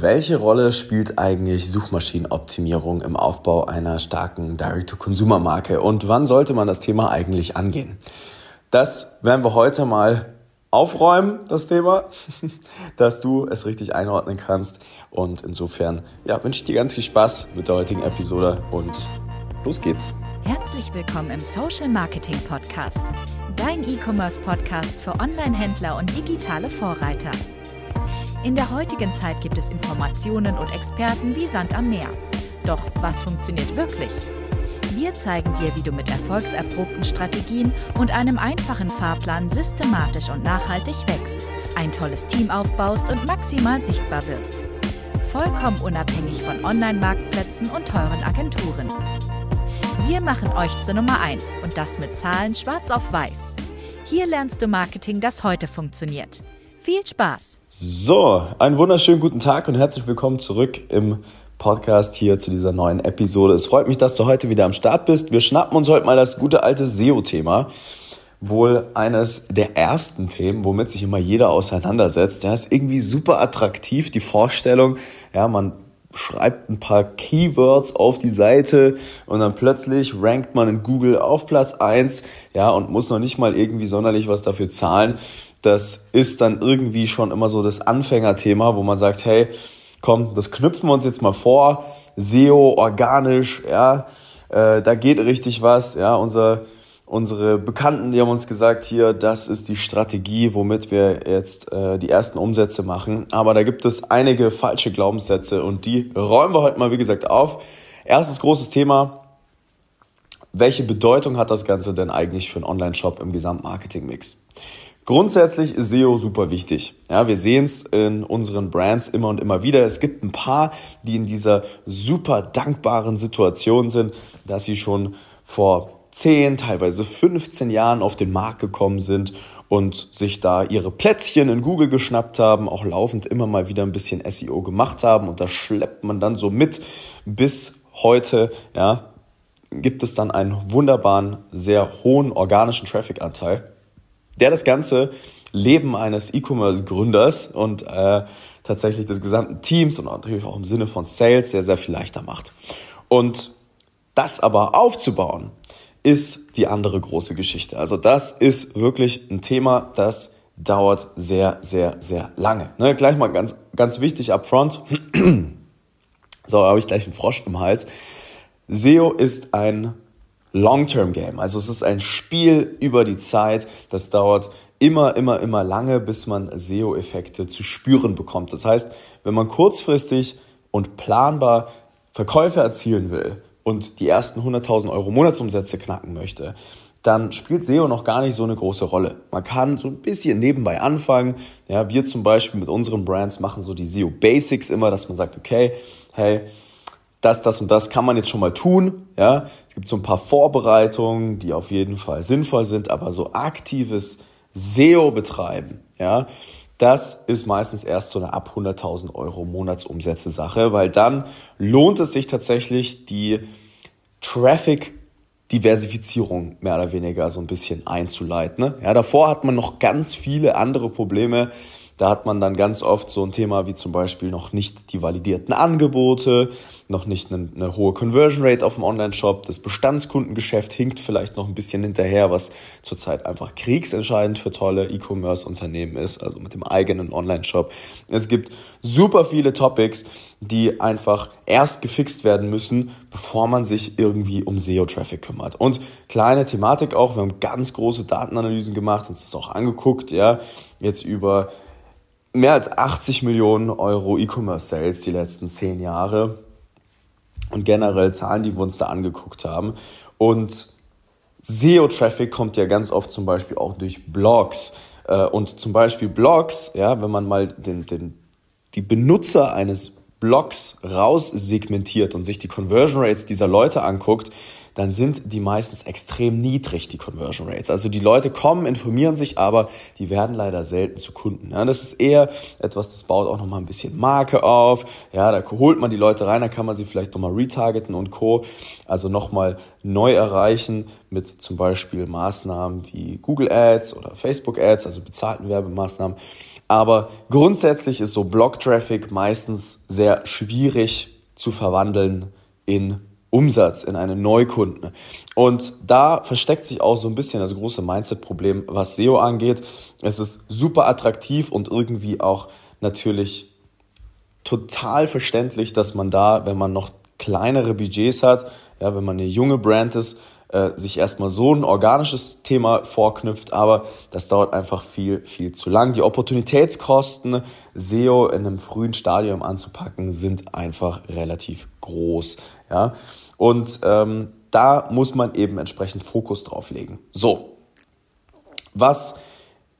welche Rolle spielt eigentlich Suchmaschinenoptimierung im Aufbau einer starken Direct-to-Consumer-Marke und wann sollte man das Thema eigentlich angehen? Das werden wir heute mal aufräumen, das Thema, dass du es richtig einordnen kannst. Und insofern ja, wünsche ich dir ganz viel Spaß mit der heutigen Episode und los geht's. Herzlich willkommen im Social Marketing Podcast, dein E-Commerce Podcast für Online-Händler und digitale Vorreiter. In der heutigen Zeit gibt es Informationen und Experten wie Sand am Meer. Doch was funktioniert wirklich? Wir zeigen dir, wie du mit erfolgserprobten Strategien und einem einfachen Fahrplan systematisch und nachhaltig wächst, ein tolles Team aufbaust und maximal sichtbar wirst. Vollkommen unabhängig von Online-Marktplätzen und teuren Agenturen. Wir machen euch zur Nummer 1 und das mit Zahlen schwarz auf weiß. Hier lernst du Marketing, das heute funktioniert. Viel Spaß! So, einen wunderschönen guten Tag und herzlich willkommen zurück im Podcast hier zu dieser neuen Episode. Es freut mich, dass du heute wieder am Start bist. Wir schnappen uns heute mal das gute alte SEO-Thema. Wohl eines der ersten Themen, womit sich immer jeder auseinandersetzt. Ja, ist irgendwie super attraktiv, die Vorstellung. Ja, man schreibt ein paar Keywords auf die Seite und dann plötzlich rankt man in Google auf Platz eins ja, und muss noch nicht mal irgendwie sonderlich was dafür zahlen. Das ist dann irgendwie schon immer so das Anfängerthema, wo man sagt, hey, komm, das knüpfen wir uns jetzt mal vor. SEO, organisch, ja, äh, da geht richtig was, ja, unser, unsere Bekannten, die haben uns gesagt, hier, das ist die Strategie, womit wir jetzt äh, die ersten Umsätze machen. Aber da gibt es einige falsche Glaubenssätze und die räumen wir heute mal, wie gesagt, auf. Erstes großes Thema. Welche Bedeutung hat das Ganze denn eigentlich für einen Online-Shop im Gesamtmarketing-Mix? Grundsätzlich ist SEO super wichtig. Ja, wir sehen es in unseren Brands immer und immer wieder. Es gibt ein paar, die in dieser super dankbaren Situation sind, dass sie schon vor 10, teilweise 15 Jahren auf den Markt gekommen sind und sich da ihre Plätzchen in Google geschnappt haben, auch laufend immer mal wieder ein bisschen SEO gemacht haben und das schleppt man dann so mit bis heute, ja, gibt es dann einen wunderbaren, sehr hohen organischen Traffic-Anteil der das ganze Leben eines E-Commerce-Gründers und äh, tatsächlich des gesamten Teams und natürlich auch im Sinne von Sales sehr, sehr viel leichter macht. Und das aber aufzubauen, ist die andere große Geschichte. Also das ist wirklich ein Thema, das dauert sehr, sehr, sehr lange. Ne, gleich mal ganz, ganz wichtig upfront. so, habe ich gleich einen Frosch im Hals. SEO ist ein Long-Term-Game. Also es ist ein Spiel über die Zeit. Das dauert immer, immer, immer lange, bis man SEO-Effekte zu spüren bekommt. Das heißt, wenn man kurzfristig und planbar Verkäufe erzielen will und die ersten 100.000 Euro Monatsumsätze knacken möchte, dann spielt SEO noch gar nicht so eine große Rolle. Man kann so ein bisschen nebenbei anfangen. Ja, wir zum Beispiel mit unseren Brands machen so die SEO Basics immer, dass man sagt, okay, hey, das, das und das kann man jetzt schon mal tun. Ja, es gibt so ein paar Vorbereitungen, die auf jeden Fall sinnvoll sind, aber so aktives SEO betreiben, ja, das ist meistens erst so eine ab 100.000 Euro Monatsumsätze Sache, weil dann lohnt es sich tatsächlich die Traffic Diversifizierung mehr oder weniger so ein bisschen einzuleiten. Ne? Ja, davor hat man noch ganz viele andere Probleme, da hat man dann ganz oft so ein Thema wie zum Beispiel noch nicht die validierten Angebote, noch nicht eine, eine hohe Conversion Rate auf dem Online-Shop. Das Bestandskundengeschäft hinkt vielleicht noch ein bisschen hinterher, was zurzeit einfach kriegsentscheidend für tolle E-Commerce-Unternehmen ist, also mit dem eigenen Online-Shop. Es gibt super viele Topics, die einfach erst gefixt werden müssen, bevor man sich irgendwie um SEO-Traffic kümmert. Und kleine Thematik auch, wir haben ganz große Datenanalysen gemacht, uns das auch angeguckt, ja, jetzt über mehr als 80 Millionen Euro E-Commerce-Sales die letzten zehn Jahre und generell Zahlen, die wir uns da angeguckt haben. Und SEO-Traffic kommt ja ganz oft zum Beispiel auch durch Blogs. Äh, und zum Beispiel Blogs, ja, wenn man mal den, den, die Benutzer eines Blogs raussegmentiert und sich die Conversion Rates dieser Leute anguckt, dann sind die meistens extrem niedrig, die Conversion Rates. Also die Leute kommen, informieren sich, aber die werden leider selten zu Kunden. Ja, das ist eher etwas, das baut auch nochmal ein bisschen Marke auf. Ja, da holt man die Leute rein, da kann man sie vielleicht nochmal retargeten und Co. Also nochmal neu erreichen mit zum Beispiel Maßnahmen wie Google Ads oder Facebook Ads, also bezahlten Werbemaßnahmen. Aber grundsätzlich ist so Blog-Traffic meistens sehr schwierig zu verwandeln in Umsatz, in einen Neukunden. Und da versteckt sich auch so ein bisschen das große Mindset-Problem, was SEO angeht. Es ist super attraktiv und irgendwie auch natürlich total verständlich, dass man da, wenn man noch kleinere Budgets hat, ja, wenn man eine junge Brand ist, äh, sich erstmal so ein organisches Thema vorknüpft, aber das dauert einfach viel, viel zu lang. Die Opportunitätskosten, SEO in einem frühen Stadium anzupacken, sind einfach relativ groß. Ja? Und ähm, da muss man eben entsprechend Fokus drauf legen. So, was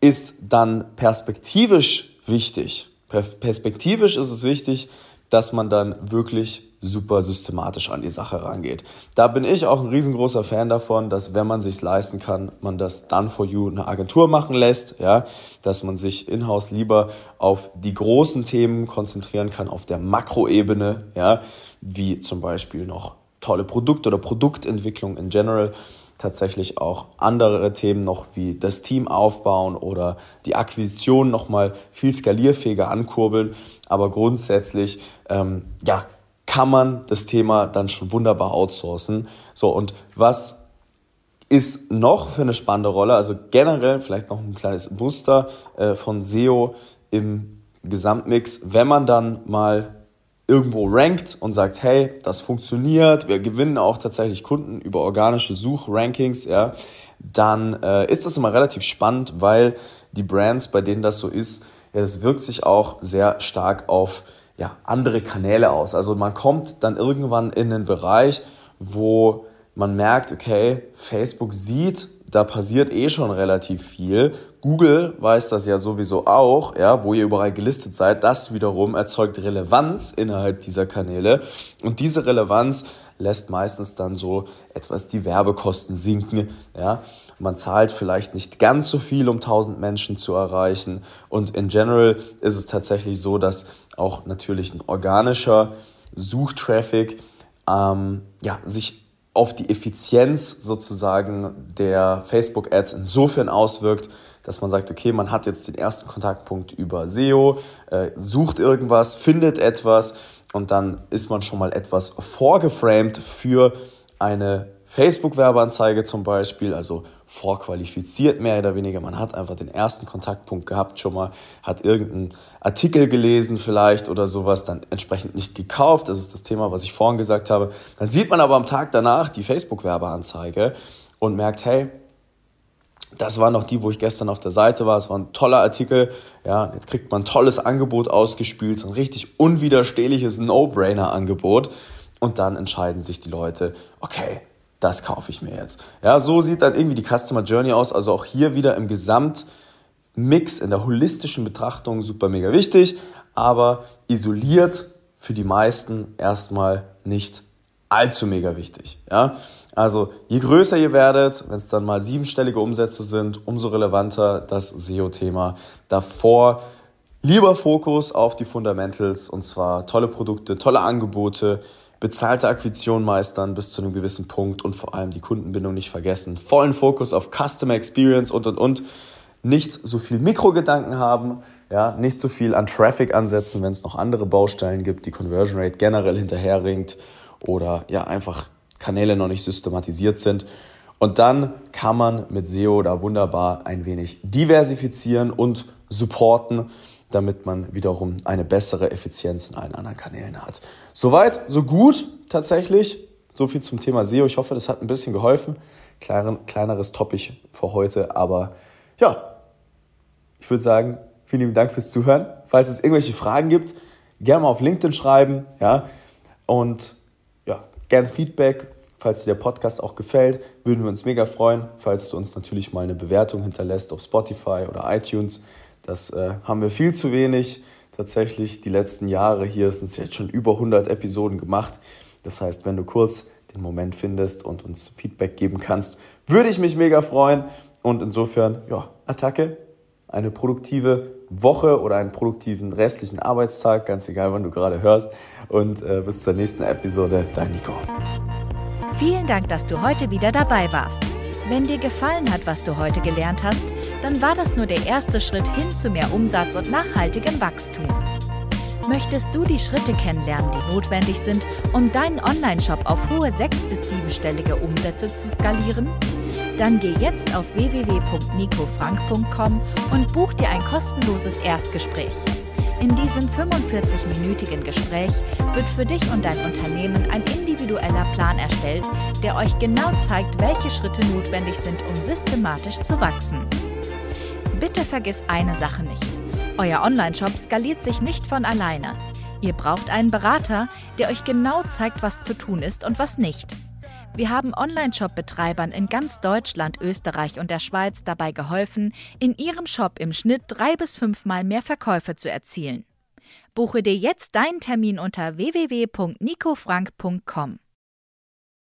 ist dann perspektivisch wichtig? Perspektivisch ist es wichtig, dass man dann wirklich super systematisch an die Sache rangeht. Da bin ich auch ein riesengroßer Fan davon, dass wenn man sich leisten kann, man das Done for You eine Agentur machen lässt, ja, dass man sich in-house lieber auf die großen Themen konzentrieren kann, auf der Makroebene, ja, wie zum Beispiel noch tolle Produkte oder Produktentwicklung in general, tatsächlich auch andere Themen noch wie das Team aufbauen oder die Akquisition nochmal viel skalierfähiger ankurbeln. Aber grundsätzlich, ähm, ja, kann man das Thema dann schon wunderbar outsourcen. So, und was ist noch für eine spannende Rolle? Also generell vielleicht noch ein kleines Muster äh, von SEO im Gesamtmix, wenn man dann mal irgendwo rankt und sagt, hey, das funktioniert, wir gewinnen auch tatsächlich Kunden über organische Suchrankings, ja, dann äh, ist das immer relativ spannend, weil die Brands, bei denen das so ist, ja, das wirkt sich auch sehr stark auf ja, andere Kanäle aus. Also man kommt dann irgendwann in einen Bereich, wo man merkt, okay, Facebook sieht, da passiert eh schon relativ viel. Google weiß das ja sowieso auch, ja, wo ihr überall gelistet seid. Das wiederum erzeugt Relevanz innerhalb dieser Kanäle. Und diese Relevanz lässt meistens dann so etwas die Werbekosten sinken, ja. Man zahlt vielleicht nicht ganz so viel, um 1000 Menschen zu erreichen. Und in general ist es tatsächlich so, dass auch natürlich ein organischer Suchtraffic ähm, ja, sich auf die Effizienz sozusagen der Facebook-Ads insofern auswirkt, dass man sagt, okay, man hat jetzt den ersten Kontaktpunkt über SEO, äh, sucht irgendwas, findet etwas und dann ist man schon mal etwas vorgeframed für eine Facebook-Werbeanzeige zum Beispiel, also vorqualifiziert mehr oder weniger. Man hat einfach den ersten Kontaktpunkt gehabt, schon mal, hat irgendeinen Artikel gelesen vielleicht oder sowas, dann entsprechend nicht gekauft. Das ist das Thema, was ich vorhin gesagt habe. Dann sieht man aber am Tag danach die Facebook-Werbeanzeige und merkt, hey, das war noch die, wo ich gestern auf der Seite war. Es war ein toller Artikel. Ja, jetzt kriegt man ein tolles Angebot ausgespült, so ein richtig unwiderstehliches No-Brainer-Angebot. Und dann entscheiden sich die Leute, okay, das kaufe ich mir jetzt. Ja, so sieht dann irgendwie die Customer Journey aus. Also auch hier wieder im Gesamtmix, in der holistischen Betrachtung super mega wichtig, aber isoliert für die meisten erstmal nicht allzu mega wichtig. Ja, also je größer ihr werdet, wenn es dann mal siebenstellige Umsätze sind, umso relevanter das SEO-Thema. Davor lieber Fokus auf die Fundamentals und zwar tolle Produkte, tolle Angebote, bezahlte Akquisition meistern bis zu einem gewissen Punkt und vor allem die Kundenbindung nicht vergessen. Vollen Fokus auf Customer Experience und und und. Nicht so viel Mikrogedanken haben, ja, nicht so viel an Traffic ansetzen, wenn es noch andere Baustellen gibt, die Conversion Rate generell hinterherringt oder ja einfach Kanäle noch nicht systematisiert sind. Und dann kann man mit SEO da wunderbar ein wenig diversifizieren und supporten damit man wiederum eine bessere Effizienz in allen anderen Kanälen hat. Soweit, so gut tatsächlich. So viel zum Thema SEO. Ich hoffe, das hat ein bisschen geholfen. Kleiner, kleineres Topic für heute, aber ja, ich würde sagen, vielen lieben Dank fürs Zuhören. Falls es irgendwelche Fragen gibt, gerne mal auf LinkedIn schreiben, ja, und ja, gern Feedback. Falls dir der Podcast auch gefällt, würden wir uns mega freuen, falls du uns natürlich mal eine Bewertung hinterlässt auf Spotify oder iTunes. Das äh, haben wir viel zu wenig. Tatsächlich die letzten Jahre hier sind es jetzt schon über 100 Episoden gemacht. Das heißt, wenn du kurz den Moment findest und uns Feedback geben kannst, würde ich mich mega freuen. Und insofern, ja, Attacke, eine produktive Woche oder einen produktiven restlichen Arbeitstag, ganz egal, wann du gerade hörst. Und äh, bis zur nächsten Episode, dein Nico. Vielen Dank, dass du heute wieder dabei warst. Wenn dir gefallen hat, was du heute gelernt hast, dann war das nur der erste Schritt hin zu mehr Umsatz und nachhaltigem Wachstum. Möchtest du die Schritte kennenlernen, die notwendig sind, um deinen Online-Shop auf hohe sechs- bis siebenstellige Umsätze zu skalieren? Dann geh jetzt auf www.nicofrank.com und buch dir ein kostenloses Erstgespräch. In diesem 45-minütigen Gespräch wird für dich und dein Unternehmen ein individueller Plan erstellt, der euch genau zeigt, welche Schritte notwendig sind, um systematisch zu wachsen. Bitte vergiss eine Sache nicht. Euer Online-Shop skaliert sich nicht von alleine. Ihr braucht einen Berater, der euch genau zeigt, was zu tun ist und was nicht. Wir haben Online-Shop-Betreibern in ganz Deutschland, Österreich und der Schweiz dabei geholfen, in ihrem Shop im Schnitt drei bis fünfmal mehr Verkäufe zu erzielen. Buche dir jetzt deinen Termin unter www.nicofrank.com.